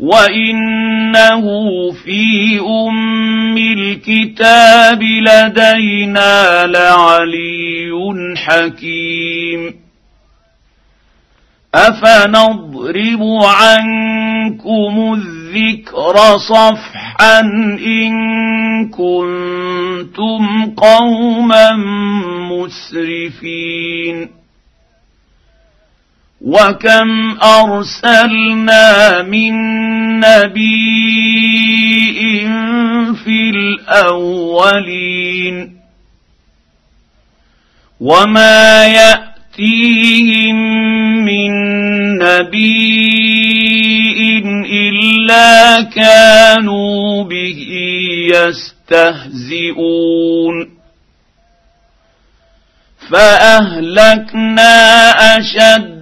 وانه في ام الكتاب لدينا لعلي حكيم افنضرب عنكم الذكر صفحا ان كنتم قوما مسرفين وكم ارسلنا من نبي في الاولين وما ياتيهم من نبي الا كانوا به يستهزئون فاهلكنا اشد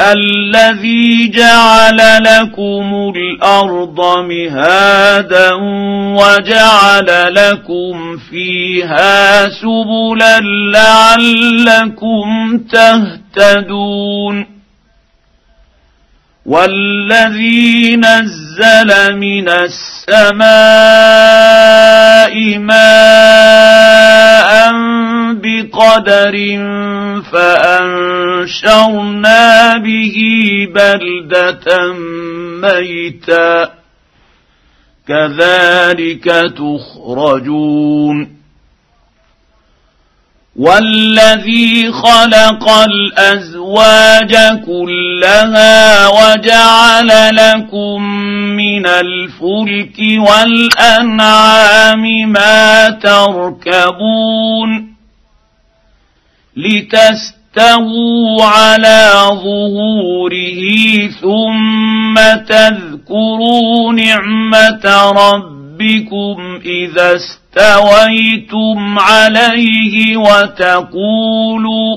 الذي جعل لكم الأرض مهادا وجعل لكم فيها سبلا لعلكم تهتدون والذي نزل من السماء بقدر فانشرنا به بلده ميتا كذلك تخرجون والذي خلق الازواج كلها وجعل لكم من الفلك والانعام ما تركبون لتستووا على ظهوره ثم تذكروا نعمة ربكم إذا استويتم عليه وتقولوا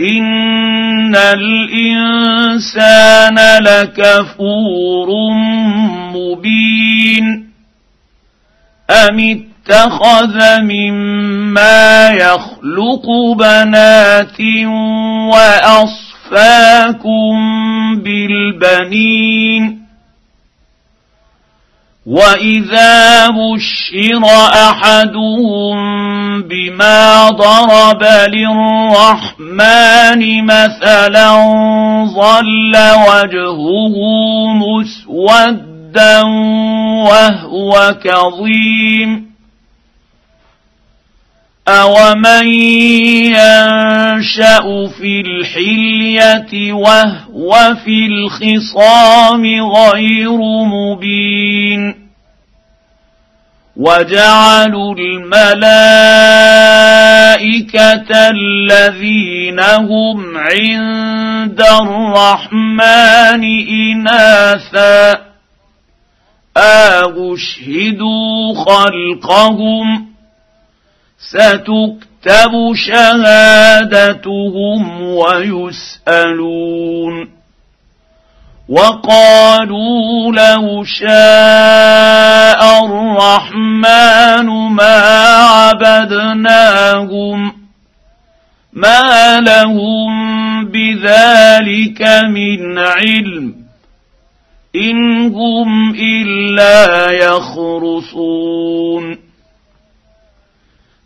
ان الانسان لكفور مبين ام اتخذ مما يخلق بنات واصفاكم بالبنين واذا بشر احدهم بما ضرب للرحمن مثلا ظل وجهه مسودا وهو كظيم اومن ينشا في الحليه وهو في الخصام غير مبين وجعلوا الملائكه الذين هم عند الرحمن اناثا اشهدوا خلقهم ستكتب شهادتهم ويسألون. وقالوا لو شاء الرحمن ما عبدناهم ما لهم بذلك من علم إن هم إلا يخرصون.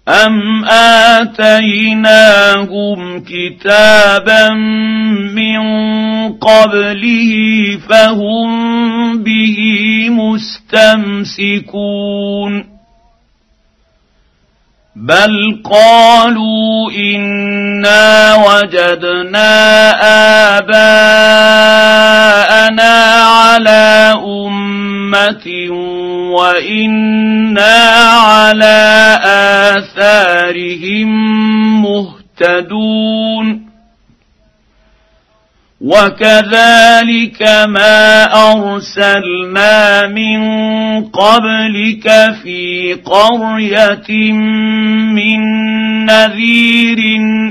ام اتيناهم كتابا من قبله فهم به مستمسكون بل قالوا انا وجدنا اباءنا على امه وأنا على اثارهم مهتدون وكذلك ما ارسلنا من قبلك في قريه من نذير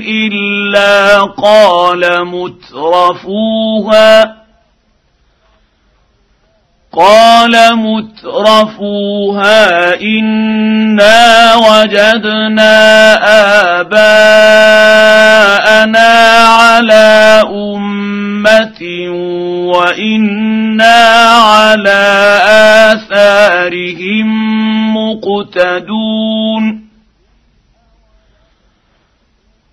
الا قال مترفوها قال مترفوها إنا وجدنا آباءنا على أمة وإنا على آثارهم مقتدون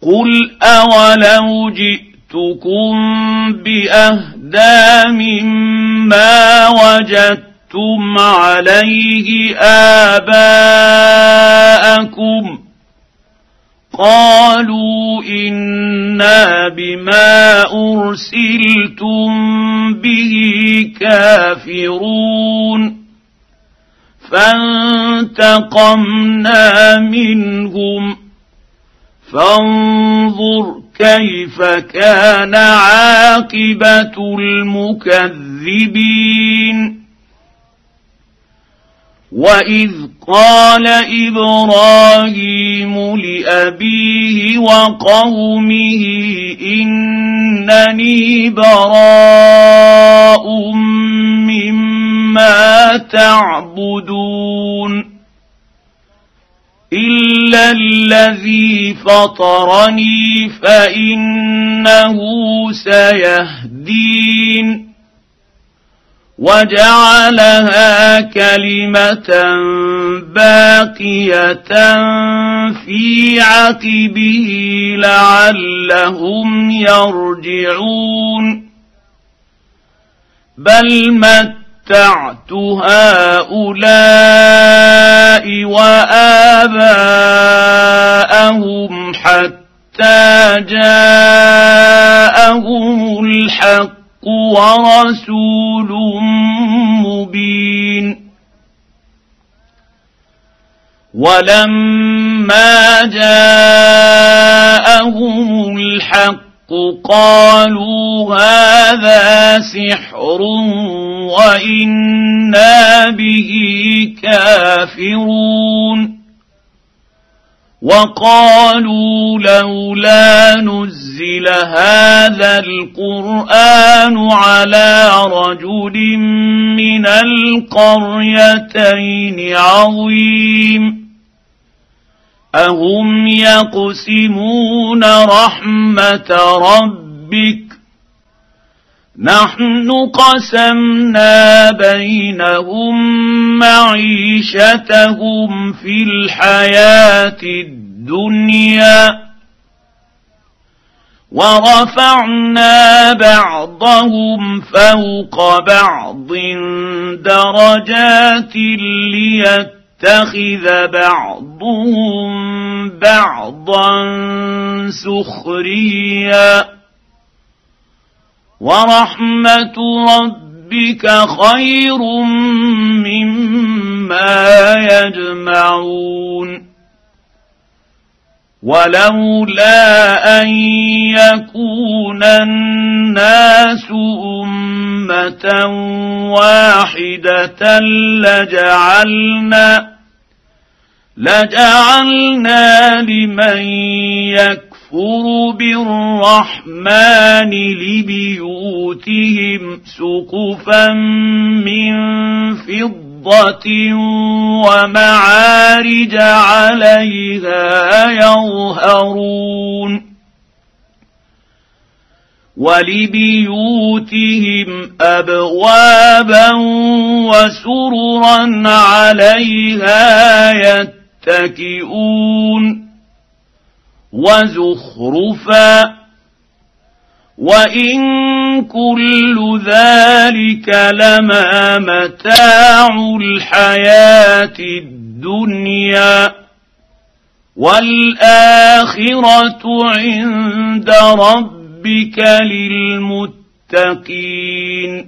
قل أولو جئتكم باهدى مما وجدتم عليه آباءكم قالوا إنا بما أرسلتم به كافرون فانتقمنا منهم فانظر كيف كان عاقبة المكذبين وإذ قال إبراهيم لأبيه وقومه إنني براء مما تعبدون الا الذي فطرني فانه سيهدين وجعلها كلمه باقيه في عقبه لعلهم يرجعون بل متعت هؤلاء وآباءهم حتى جاءهم الحق ورسول مبين. ولما جاءهم الحق قالوا هذا سحر وإنا به كافرون. وقالوا لولا نزل هذا القرآن على رجل من القريتين عظيم. اهم يقسمون رحمه ربك نحن قسمنا بينهم معيشتهم في الحياة الدنيا ورفعنا بعضهم فوق بعض درجات ليتخذ بعضهم بعضا سخريا. ورحمة ربك خير مما يجمعون. ولولا أن يكون الناس أمة واحدة لجعلنا لجعلنا لمن يكفر بالرحمن لبيوتهم سقفا من فضة ومعارج عليها يظهرون ولبيوتهم أبوابا وسررا عليها يتكئون وزخرفا وان كل ذلك لما متاع الحياة الدنيا والاخره عند ربك للمتقين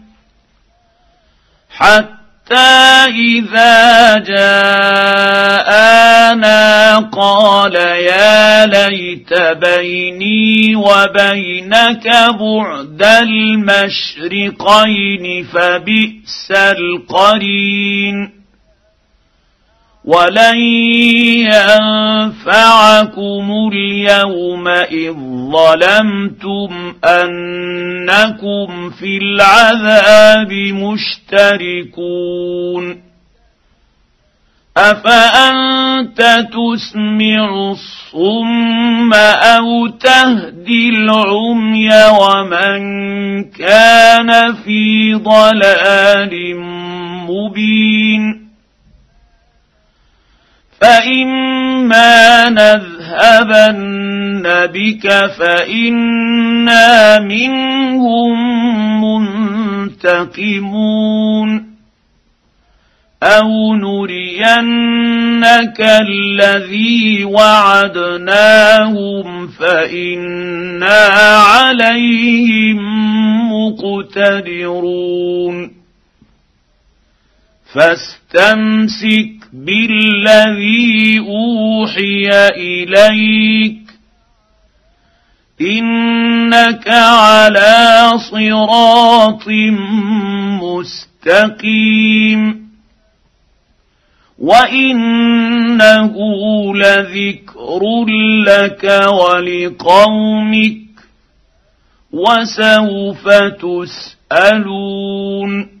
حتى إذا جاءنا قال يا ليت بيني وبينك بعد المشرقين فبئس القرين. ولن ينفعكم اليوم اذ ظلمتم انكم في العذاب مشتركون افانت تسمع الصم أو تهدي العمي ومن كان في ضلال مبين فإما نذهبن بك فإنا منهم منتقمون أو نرينك الذي وعدناهم فإنا عليهم مقتدرون فاستمسك بالذي أوحي إليك. إنك على صراط مستقيم. وإنه لذكر لك ولقومك وسوف تسألون.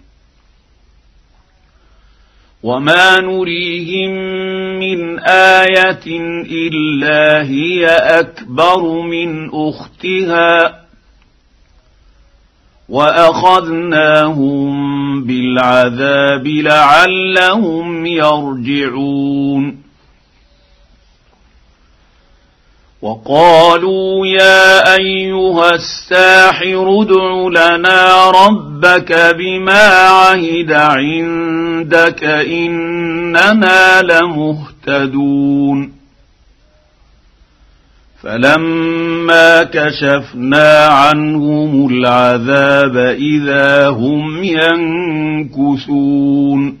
وما نريهم من إيه الا هي اكبر من اختها واخذناهم بالعذاب لعلهم يرجعون وقالوا يا ايها الساحر ادع لنا ربك بما عهد عندك اننا لمهتدون. فلما كشفنا عنهم العذاب إذا هم ينكثون.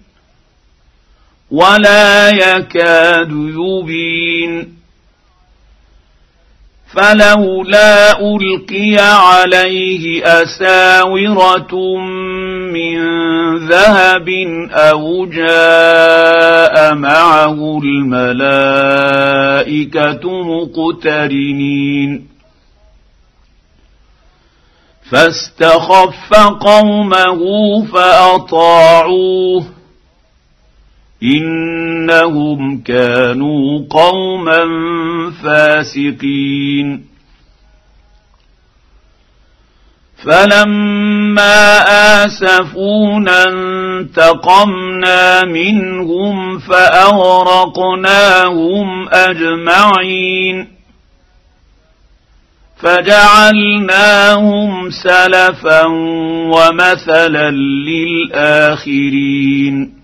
ولا يكاد يبين. فلولا ألقي عليه أساورة من ذهب أو جاء معه الملائكة مقترنين. فاستخف قومه فأطاعوه. إنهم كانوا قوما فاسقين. فلما آسفونا انتقمنا منهم فأغرقناهم أجمعين. فجعلناهم سلفا ومثلا للآخرين.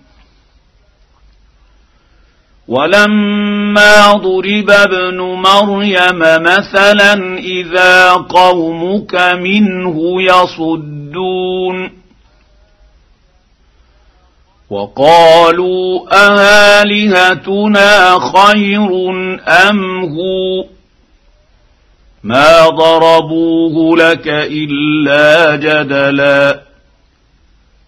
ولما ضرب ابن مريم مثلا إذا قومك منه يصدون. وقالوا االهتنا خير أم هو؟ ما ضربوه لك إلا جدلا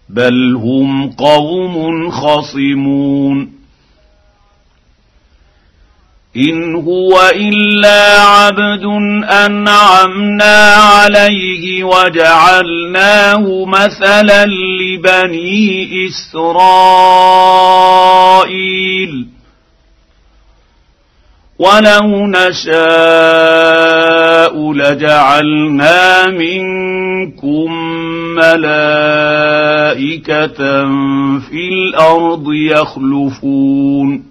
بل هم قوم خصمون. إن هو إلا عبد أنعمنا عليه وجعلناه مثلا لبني إسرائيل. ولو نشاء لجعلنا منكم ملائكه في الأرض يخلفون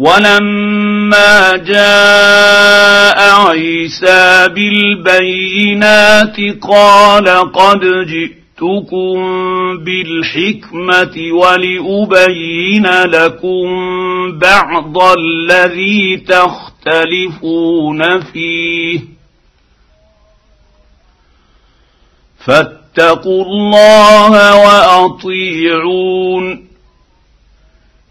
ولما جاء عيسى بالبينات قال قد جئتكم بالحكمة ولأبين لكم بعض الذي تختلفون فيه. فاتقوا الله وأطيعون.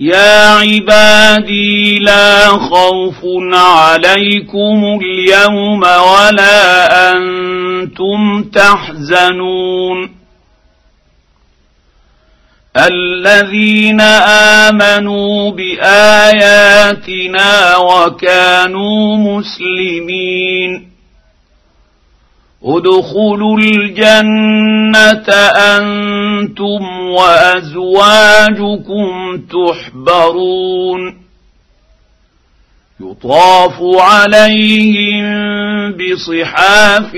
يا عبادي لا خوف عليكم اليوم ولا أنتم تحزنون الذين امنوا باياتنا وكانوا مسلمين ادخلوا الجنة أنتم وأزواجكم تحبرون. يطاف عليهم بصحاف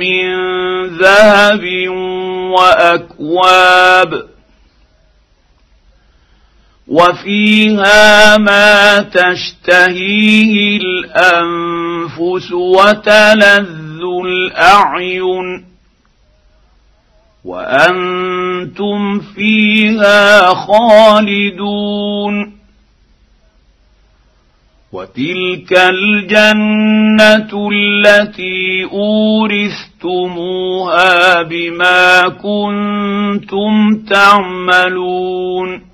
من ذهب وأكواب وفيها ما تشتهيه الأنفس وتلذ الأعين وأنتم فيها خالدون وتلك الجنة التي أورثتموها بما كنتم تعملون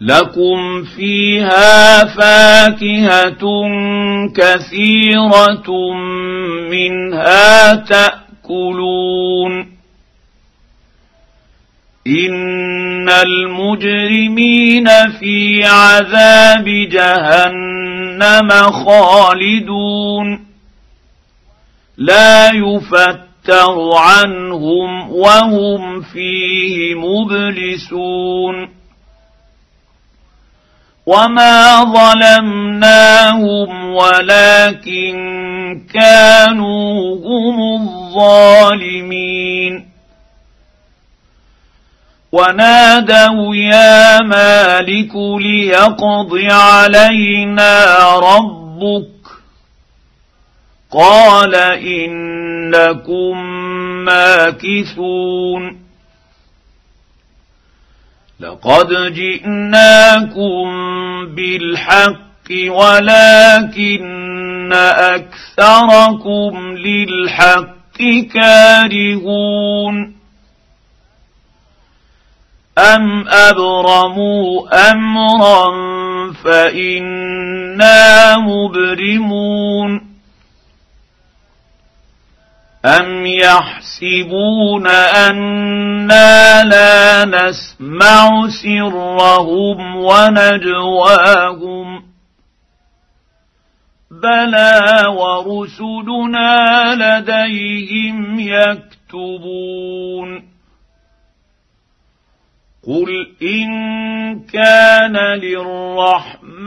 لكم فيها فاكهه كثيره منها تاكلون ان المجرمين في عذاب جهنم خالدون لا يفتر عنهم وهم فيه مبلسون وما ظلمناهم ولكن كانوا هم الظالمين ونادوا يا مالك ليقض علينا ربك قال انكم ماكثون لقد جئناكم بالحق ولكن أكثركم للحق كارهون أم أبرموا أمرا فإنا مبرمون ام يحسبون أنا لا نسمع سرهم ونجواهم بلى ورسلنا لديهم يكتبون قل ان كان للرحمن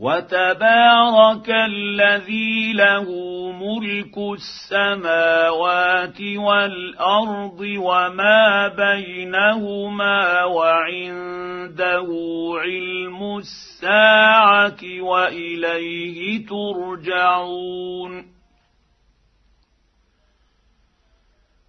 وتبارك الذي له ملك السماوات والأرض وما بينهما وعنده علم الساعة وإليه ترجعون.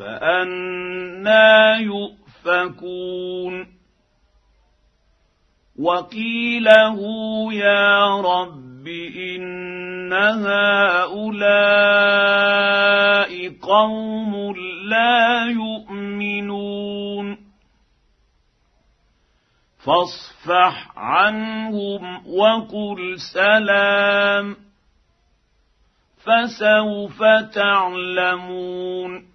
فانى يؤفكون. وقيله يا رب إن هؤلاء قوم لا يؤمنون. فاصفح عنهم وقل سلام فسوف تعلمون.